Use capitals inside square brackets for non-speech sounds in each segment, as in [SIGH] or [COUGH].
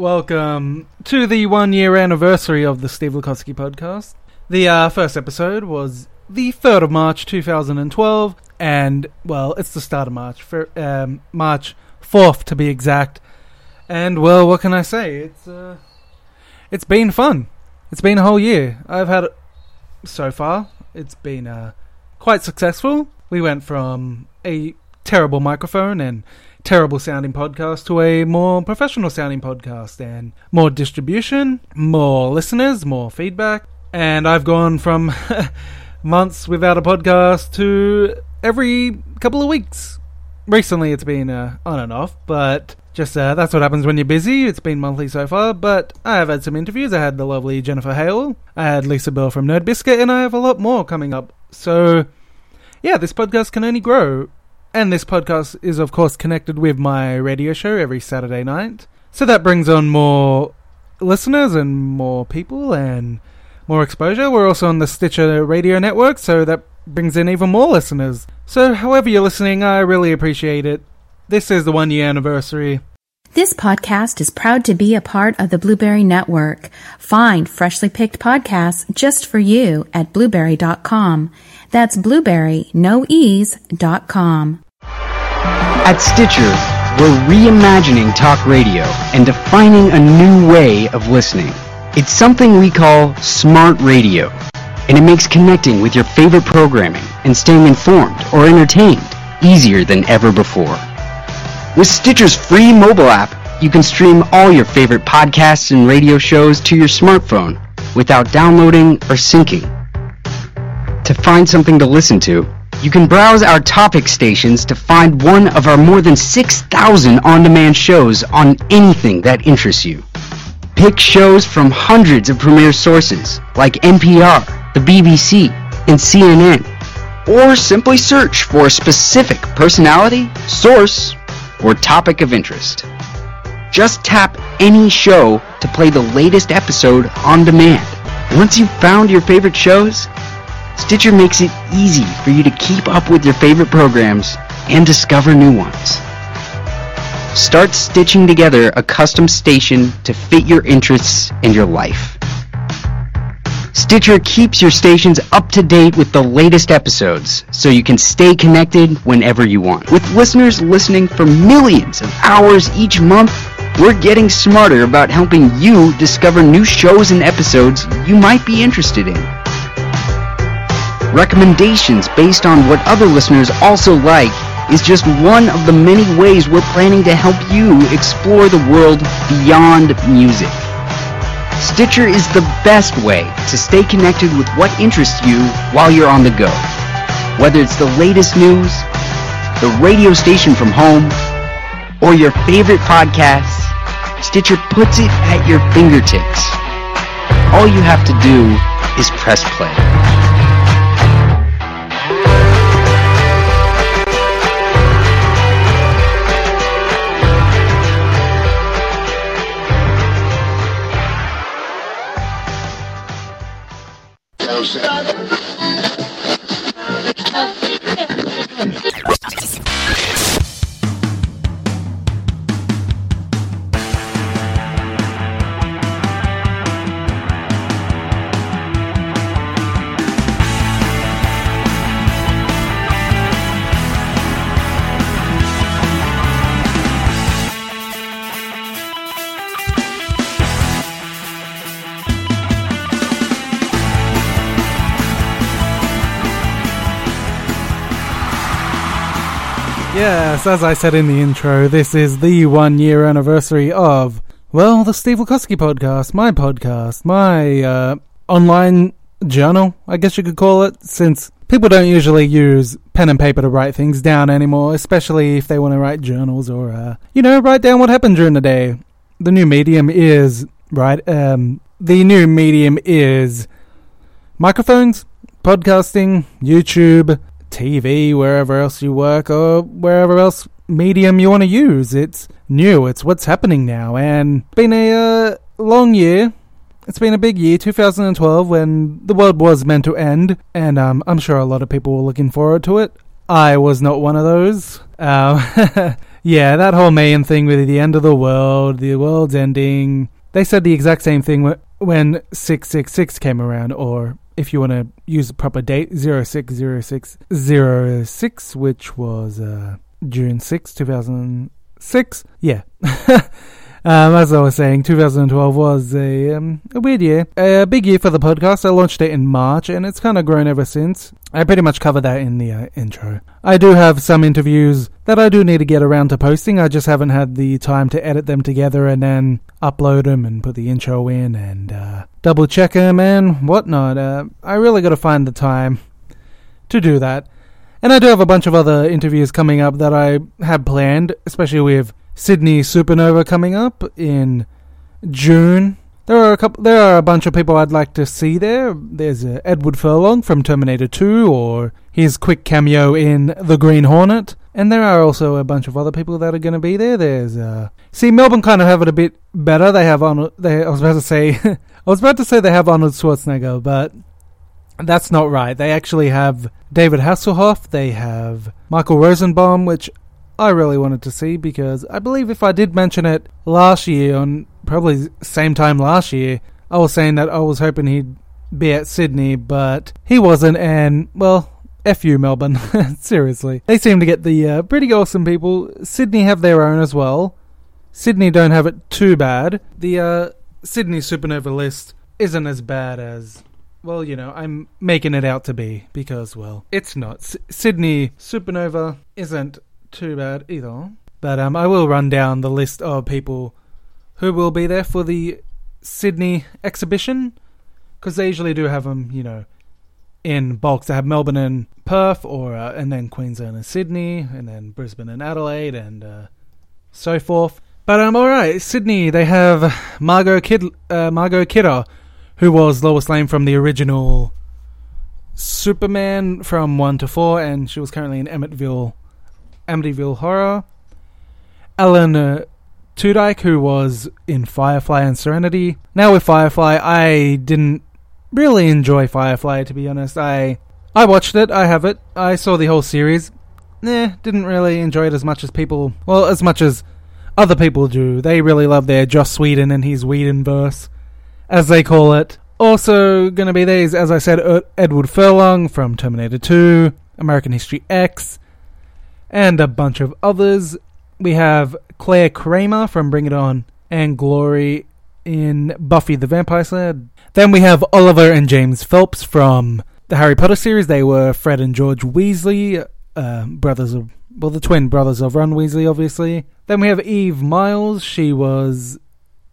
Welcome to the one year anniversary of the Steve Lukowski podcast. The uh, first episode was the 3rd of March 2012, and, well, it's the start of March, for, um, March 4th to be exact. And, well, what can I say? It's, uh, it's been fun. It's been a whole year. I've had, so far, it's been uh, quite successful. We went from a terrible microphone and terrible sounding podcast to a more professional sounding podcast and more distribution, more listeners, more feedback. And I've gone from [LAUGHS] months without a podcast to every couple of weeks. Recently, it's been uh, on and off, but just uh, that's what happens when you're busy. It's been monthly so far, but I have had some interviews. I had the lovely Jennifer Hale, I had Lisa Bell from Nerd Biscuit, and I have a lot more coming up. So, yeah, this podcast can only grow. And this podcast is, of course, connected with my radio show every Saturday night. So that brings on more listeners and more people and more exposure. We're also on the Stitcher radio network, so that brings in even more listeners. So, however you're listening, I really appreciate it. This is the one year anniversary. This podcast is proud to be a part of the Blubrry Network. Find freshly picked podcasts just for you at blubrry.com. That's blubrry, no ease, dot com. At Stitcher, we're reimagining talk radio and defining a new way of listening. It's something we call smart radio, and it makes connecting with your favorite programming and staying informed or entertained easier than ever before. With Stitcher's free mobile app, you can stream all your favorite podcasts and radio shows to your smartphone without downloading or syncing. To find something to listen to, you can browse our topic stations to find one of our more than 6,000 on-demand shows on anything that interests you. Pick shows from hundreds of premier sources like NPR, the BBC, and CNN, or simply search for a specific personality, source, or topic of interest. Just tap any show to play the latest episode on demand. Once you've found your favorite shows, Stitcher makes it easy for you to keep up with your favorite programs and discover new ones. Start stitching together a custom station to fit your interests and your life. Stitcher keeps your stations up to date with the latest episodes so you can stay connected whenever you want. With listeners listening for millions of hours each month, we're getting smarter about helping you discover new shows and episodes you might be interested in. Recommendations based on what other listeners also like is just one of the many ways we're planning to help you explore the world beyond music. Stitcher is the best way to stay connected with what interests you while you're on the go. Whether it's the latest news, the radio station from home, or your favorite podcasts, Stitcher puts it at your fingertips. All you have to do is press play. Yes, as I said in the intro, this is the one year anniversary of, well, the Steve Lukowski podcast, my podcast, my uh, online journal, I guess you could call it, since people don't usually use pen and paper to write things down anymore, especially if they want to write journals or, uh, you know, write down what happened during the day. The new medium is, right, um, the new medium is microphones, podcasting, YouTube, TV, wherever else you work, or wherever else medium you want to use. It's new. It's what's happening now, and been a uh, long year. It's been a big year, 2012, when the world was meant to end, and um, I'm sure a lot of people were looking forward to it. I was not one of those. Um, [LAUGHS] yeah, that whole Mayan thing with the end of the world, the world's ending. They said the exact same thing when 666 came around, or if you want to use the proper date, 060606, which was uh, June 6, 2006. Yeah. [LAUGHS] Um, as I was saying, 2012 was a, um, a weird year. A big year for the podcast. I launched it in March, and it's kind of grown ever since. I pretty much covered that in the uh, intro. I do have some interviews that I do need to get around to posting. I just haven't had the time to edit them together and then upload them and put the intro in and uh, double check them and whatnot. Uh, I really got to find the time to do that. And I do have a bunch of other interviews coming up that I had planned, especially with Sydney Supanova coming up in June. There are a couple. There are a bunch of people I'd like to see there. There's uh, Edward Furlong from Terminator 2, or his quick cameo in The Green Hornet. And there are also a bunch of other people that are going to be there. There's uh, see Melbourne kind of have it a bit better. They have Arnold. They I was about to say [LAUGHS] I was about to say they have Arnold Schwarzenegger, but that's not right. They actually have David Hasselhoff. They have Michael Rosenbaum, which I really wanted to see because I believe if I did mention it last year, on probably same time last year, I was saying that I was hoping he'd be at Sydney, but he wasn't, and well, F you, Melbourne. [LAUGHS] Seriously. They seem to get the uh, pretty awesome people. Sydney have their own as well. Sydney don't have it too bad. The uh, Sydney Supanova list isn't as bad as, well, you know, I'm making it out to be because, well, it's not. S- Sydney Supanova isn't too bad either. But um, I will run down the list of people who will be there for the Sydney exhibition because they usually do have them, you know, in bulks. They have Melbourne and Perth, or uh, and then Queensland and Sydney, and then Brisbane and Adelaide, and uh, so forth. But um, all right, Sydney. They have Margot Kid, uh, Margot Kidder, who was Lois Lane from the original Superman from one to four, and she was currently in Amityville Amityville Horror. Alan uh, Tudyk, who was in Firefly and Serenity. Now with Firefly, I didn't really enjoy Firefly, to be honest. I I watched it, I have it, I saw the whole series. Nah, didn't really enjoy it as much as people, well, as much as other people do. They really love their Joss Whedon and his Whedon verse, as they call it. Also, gonna be these, as I said, Edward Furlong from Terminator 2, American History X, and a bunch of others. We have Clare Kramer from Bring It On and Glory in Buffy the Vampire Slayer. Then we have Oliver and James Phelps from the Harry Potter series. They were Fred and George Weasley, uh, brothers of, well, the twin brothers of Ron Weasley, obviously. Then we have Eve Miles. She was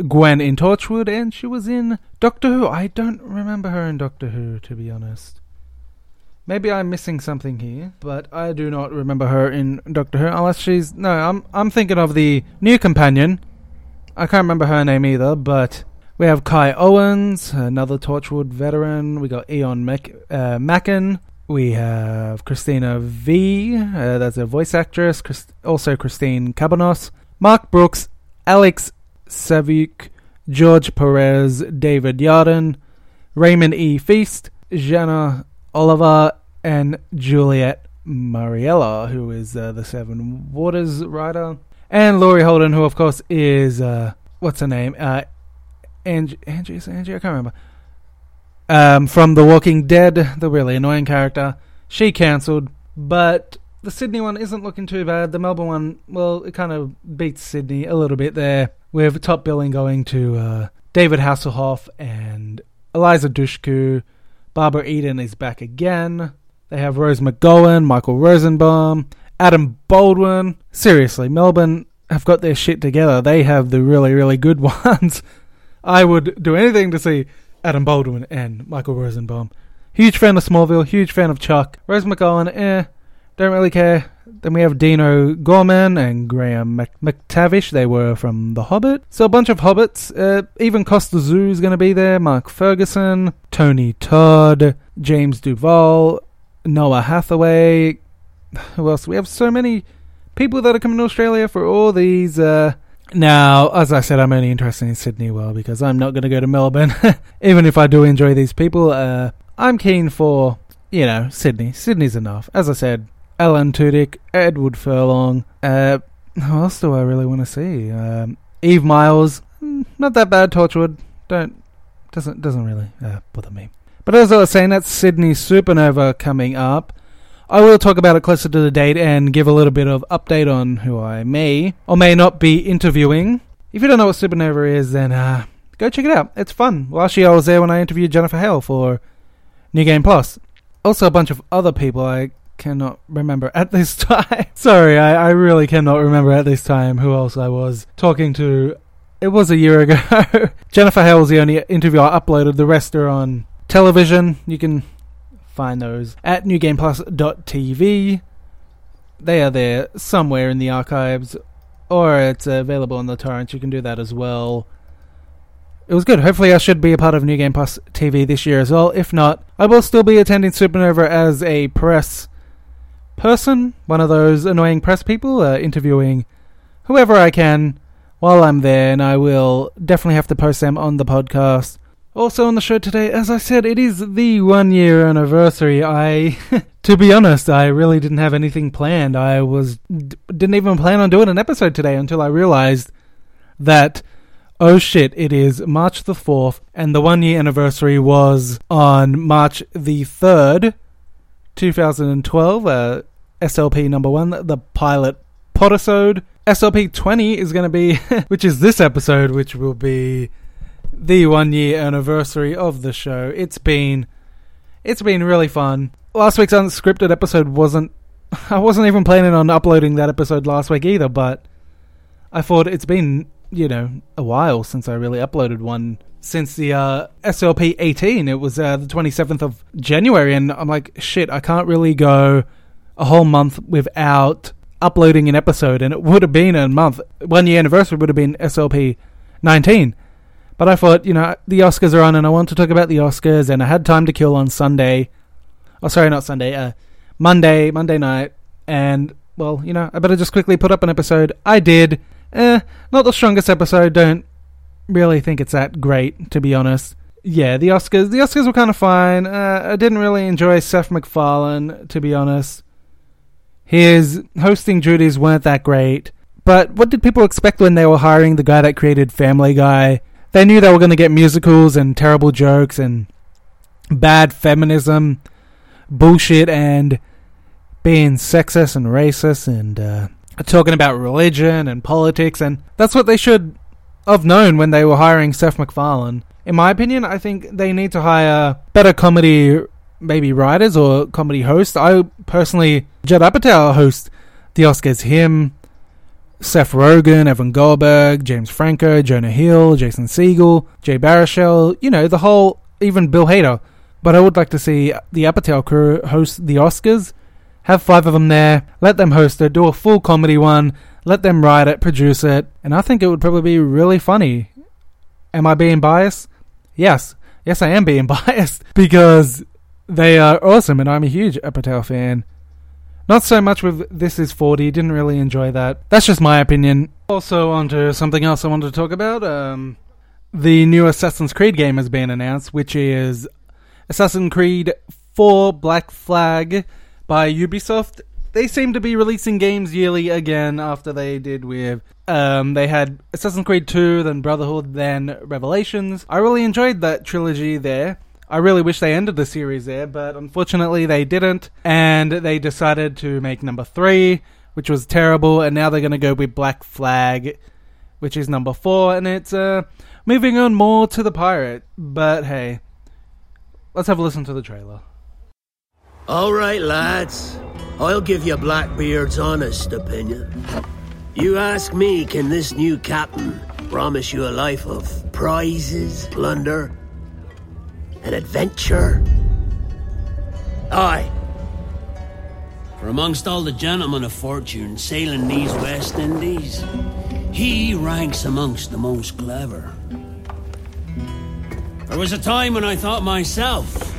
Gwen in Torchwood, and she was in Doctor Who. I don't remember her in Doctor Who, to be honest. Maybe I'm missing something here, but I do not remember her in Doctor Who unless she's no. I'm I'm thinking of the new companion. I can't remember her name either, but we have Kai Owens, another Torchwood veteran. We got Eoin Mac- uh, Macken. We have Christina V. Uh, that's a voice actress. Christ- also Christine Cabanos, Mark Brooks, Alex Saviuk, George Perez, David Yardin, Raymond E. Feist, Jana Oliver and Juliet Marillier, who is uh, the Seven Waters writer, and Laurie Holden, who of course is uh, what's her name? Uh, Angie, Angie, Angie, I can't remember. Um, from The Walking Dead, the really annoying character. She cancelled, but the Sydney one isn't looking too bad. The Melbourne one, well, it kind of beats Sydney a little bit there, with top billing going to uh, David Hasselhoff and Eliza Dushku Barbara Eden is back again. They have Rose McGowan, Michael Rosenbaum, Adam Baldwin. Seriously, Melbourne have got their shit together. They have the really, really good [LAUGHS] ones. I would do anything to see Adam Baldwin and Michael Rosenbaum. Huge fan of Smallville, huge fan of Chuck. Rose McGowan, eh, don't really care. Then we have Dean O'Gorman and Graham Mc- McTavish. They were from The Hobbit. So a bunch of Hobbits. Uh, even Costa Zoo is going to be there. Mark Ferguson, Tony Todd, James Duval, Noah Hathaway. [SIGHS] Who else? We have so many people that are coming to Australia for all these. Uh, now, as I said, I'm only interested in Sydney well because I'm not going to go to Melbourne. [LAUGHS] Even if I do enjoy these people, uh, I'm keen for, you know, Sydney. Sydney's enough. As I said, Alan Tudyk, Edward Furlong. Uh, who else do I really want to see? Um, Eve Miles, mm, not that bad. Torchwood, don't doesn't doesn't really uh, bother me. But as I was saying, that's Sydney Supanova coming up. I will talk about it closer to the date and give a little bit of update on who I may or may not be interviewing. If you don't know what Supanova is, then uh, go check it out. It's fun. Last year I was there when I interviewed Jennifer Hale for New Game Plus. Also, a bunch of other people I cannot remember at this [LAUGHS] time. Sorry, I, I really cannot remember at this time who else I was talking to. It was a year ago. [LAUGHS] Jennifer Hale was the only interview I uploaded. The rest are on television. You can find those at newgameplus.tv. They are there somewhere in the archives, or it's available on the torrents. You can do that as well. It was good. Hopefully, I should be a part of New Game Plus TV this year as well. If not, I will still be attending Supanova as a press person, one of those annoying press people, uh, interviewing whoever I can while I'm there, and I will definitely have to post them on the podcast. Also on the show today, as I said, it is the one year anniversary. I, [LAUGHS] to be honest, I really didn't have anything planned. I was d- didn't even plan on doing an episode today until I realized that oh shit, it is March the 4th, and the one year anniversary was on March the 3rd, 2012, uh, SLP number one, the pilot podisode. SLP 20 is going to be, [LAUGHS] which is this episode, which will be the one year anniversary of the show. It's been it's been really fun. Last week's unscripted episode wasn't [LAUGHS] I wasn't even planning on uploading that episode last week either, but I thought it's been, you know, a while since I really uploaded one since the uh, SLP 18. It was uh, the 27th of January and I'm like, shit, I can't really go a whole month without uploading an episode and it would have been a month. One year anniversary would have been SLP 19. But I thought, you know, the Oscars are on and I want to talk about the Oscars and I had time to kill on Sunday. Oh, sorry, not Sunday, uh, Monday, Monday night. And, well, you know, I better just quickly put up an episode. I did. Eh, not the strongest episode. Don't really think it's that great, to be honest. Yeah, the Oscars. The Oscars were kind of fine. Uh, I didn't really enjoy Seth MacFarlane, to be honest. His hosting duties weren't that great. But what did people expect when they were hiring the guy that created Family Guy? They knew they were going to get musicals and terrible jokes and bad feminism, bullshit, and being sexist and racist and uh, talking about religion and politics. And that's what they should have known when they were hiring Seth MacFarlane. In my opinion, I think they need to hire better comedy, maybe writers or comedy hosts. I personally, Judd Apatow hosts the Oscars. Him, Seth Rogen, Evan Goldberg, James Franco, Jonah Hill, Jason Segel, Jay Baruchel, you know, the whole, even Bill Hader. But I would like to see the Apatow crew host the Oscars. Have five of them there, let them host it, do a full comedy one, let them write it, produce it, and I think it would probably be really funny. Am I being biased? Yes. Yes, I am being [LAUGHS] biased because they are awesome and I'm a huge Apatow fan. Not so much with This Is 40, didn't really enjoy that. That's just my opinion. Also, onto something else I wanted to talk about. Um, the new Assassin's Creed game has been announced, which is Assassin's Creed 4 Black Flag by Ubisoft. They seem to be releasing games yearly again after they did with. Um, they had Assassin's Creed 2, then Brotherhood, then Revelations. I really enjoyed that trilogy there. I really wish they ended the series there, but unfortunately they didn't, and they decided to make number three, which was terrible, and now they're going to go with Black Flag, which is number four, and it's uh, moving on more to the pirate. But hey, let's have a listen to the trailer. All right, lads. I'll give you Blackbeard's honest opinion. You ask me, can this new captain promise you a life of prizes, plunder, and adventure? Aye. For amongst all the gentlemen of fortune sailing these West Indies, he ranks amongst the most clever. There was a time when I thought myself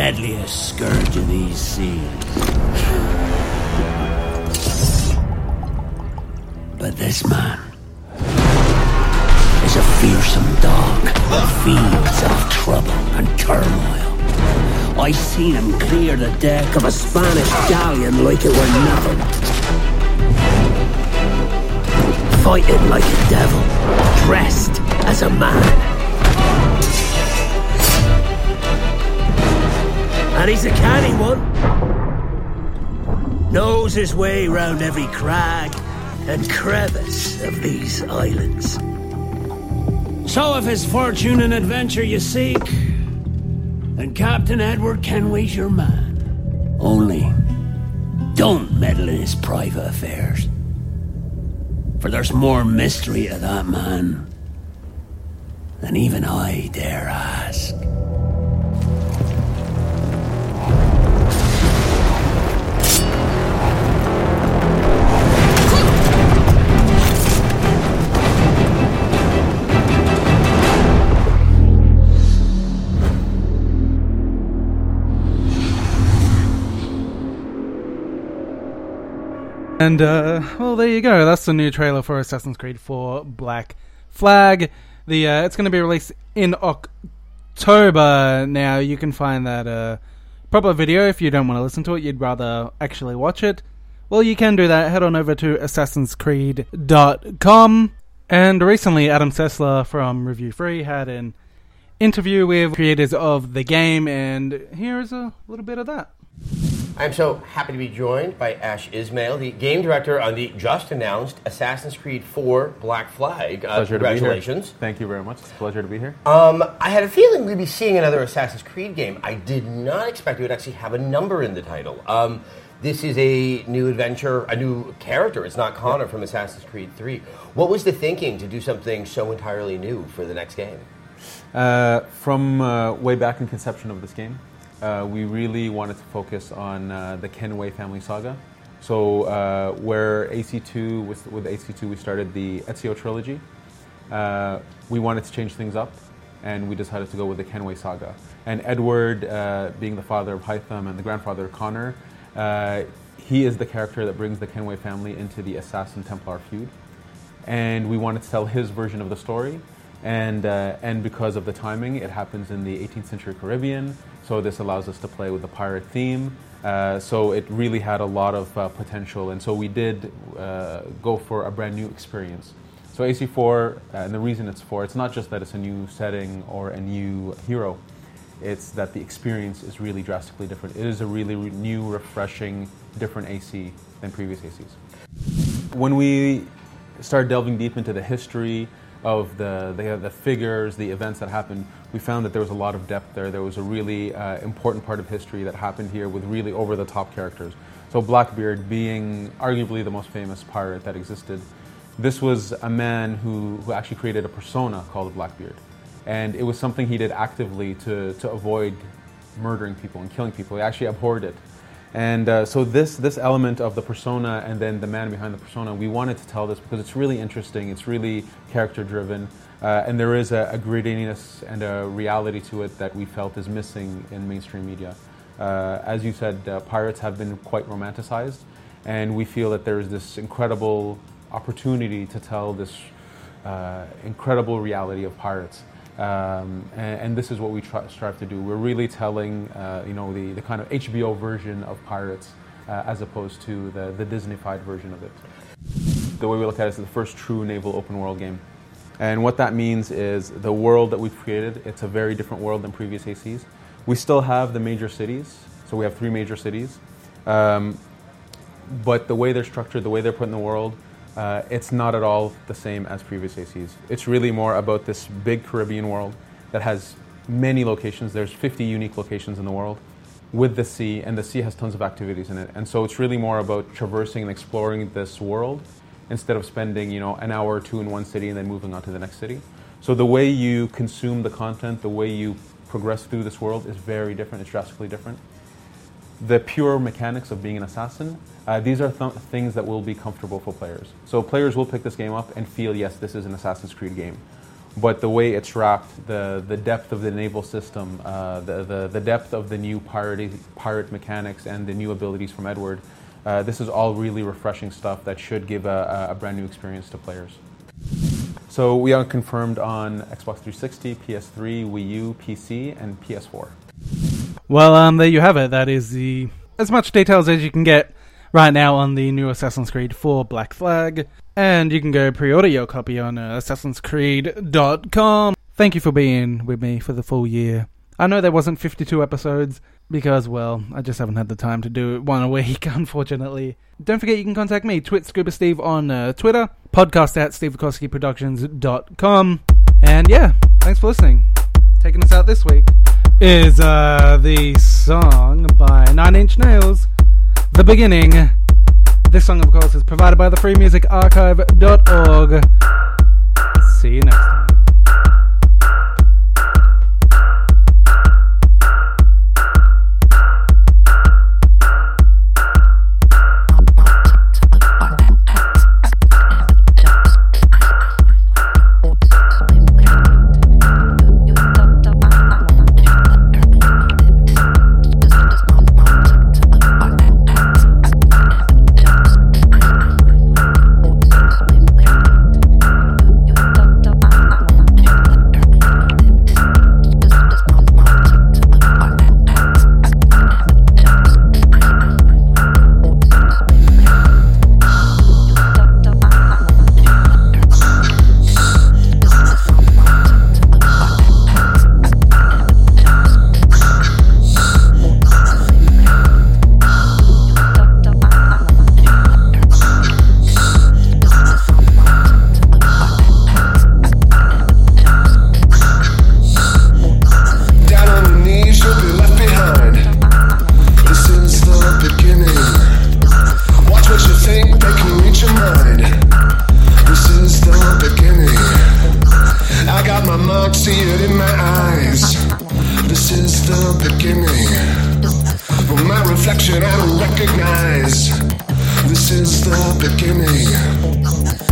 deadliest scourge of these seas. But this man is a fearsome dog that feeds off trouble and turmoil. I seen him clear the deck of a Spanish galleon like it were nothing. fighting like a devil, dressed as a man. And he's a canny one. Knows his way round every crag and crevice of these islands. So if it's fortune and adventure you seek, then Captain Edward Kenway's your man. Only, don't meddle in his private affairs. For there's more mystery to that man than even I dare ask. And uh, well, there you go. That's the new trailer for Assassin's Creed 4 Black Flag. The uh, it's going to be released in October. Now you can find that uh, proper video if you don't want to listen to it. You'd rather actually watch it. Well, you can do that. Head on over to assassinscreed.com. And recently, Adam Sessler from Rev3 had an interview with creators of the game, and here is a little bit of that. I'm so happy to be joined by Ash Ismail, the game director on the just announced Assassin's Creed 4 Black Flag. Uh, Pleasure to be here. congratulations. Thank you very much. It's a pleasure to be here. Um, I had a feeling we'd be seeing another Assassin's Creed game. I did not expect it would actually have a number in the title. Um, this is a new adventure, a new character. It's not Connor from Assassin's Creed 3. What was the thinking to do something so entirely new for the next game? Uh, from uh, way back in conception of this game, uh, we really wanted to focus on uh, the Kenway family saga. So, uh, where AC2 with, with AC2 we started the Ezio trilogy, uh, we wanted to change things up, and we decided to go with the Kenway saga. And Edward, uh, being the father of Haytham and the grandfather of Connor, he is the character that brings the Kenway family into the Assassin Templar feud. And we wanted to tell his version of the story. And, and because of the timing, it happens in the 18th century Caribbean. So this allows us to play with the pirate theme. Uh, so it really had a lot of uh, potential. And so we did uh, go for a brand new experience. So AC4, uh, and the reason it's 4, it's not just that it's a new setting or a new hero. It's that the experience is really drastically different. It is a really re- new, refreshing, different AC than previous ACs. When we started delving deep into the history of the, the, the figures, the events that happened, we found that there was a lot of depth there. There was a really uh, important part of history that happened here with really over the top characters. So, Blackbeard being arguably the most famous pirate that existed, this was a man who, who actually created a persona called Blackbeard. And it was something he did actively to, to avoid murdering people and killing people. He actually abhorred it. And uh, so this this element of the persona and then the man behind the persona, we wanted to tell this because it's really interesting. It's really character driven, uh, and there is a, a grittiness and a reality to it that we felt is missing in mainstream media. Uh, as you said, uh, pirates have been quite romanticized, and we feel that there is this incredible opportunity to tell this uh, incredible reality of pirates. Um, and, and, this is what we try, strive to do. We're really telling, uh, you know, the, the kind of HBO version of Pirates uh, as opposed to the, the Disneyfied version of it. The way we look at it is the first true naval open world game. And what that means is the world that we've created, it's a very different world than previous ACs. We still have the major cities, so we have three major cities. Um, but the way they're structured, the way they're put in the world, uh, it's not at all the same as previous ACs. It's really more about this big Caribbean world that has many locations. There's 50 unique locations in the world with the sea, and the sea has tons of activities in it. And so it's really more about traversing and exploring this world instead of spending, you know, an hour or two in one city and then moving on to the next city. So the way you consume the content, the way you progress through this world is very different. It's drastically different the pure mechanics of being an assassin, uh, these are th- things that will be comfortable for players. So players will pick this game up and feel, yes, this is an Assassin's Creed game. But the way it's wrapped, the, the depth of the naval system, uh, the, the, the depth of the new pirate, pirate mechanics, and the new abilities from Edward, uh, this is all really refreshing stuff that should give a, a brand new experience to players. So we are confirmed on Xbox 360, PS3, Wii U, PC, and PS4. Well, um, there you have it. That is the as much details as you can get right now on the new Assassin's Creed 4 Black Flag. And you can go pre-order your copy on uh, assassinscreed.com. Thank you for being with me for the full year. I know there wasn't 52 episodes because, well, I just haven't had the time to do it one a week, [LAUGHS] unfortunately. Don't forget you can contact me, Twit Scuba Steve on uh, Twitter, podcast at stevekowskiproductions.com. And yeah, thanks for listening. Taking us out this week is uh, the song by Nine Inch Nails, The Beginning. This song, of course, is provided by the freemusicarchive.org. See you next time. Is the beginning.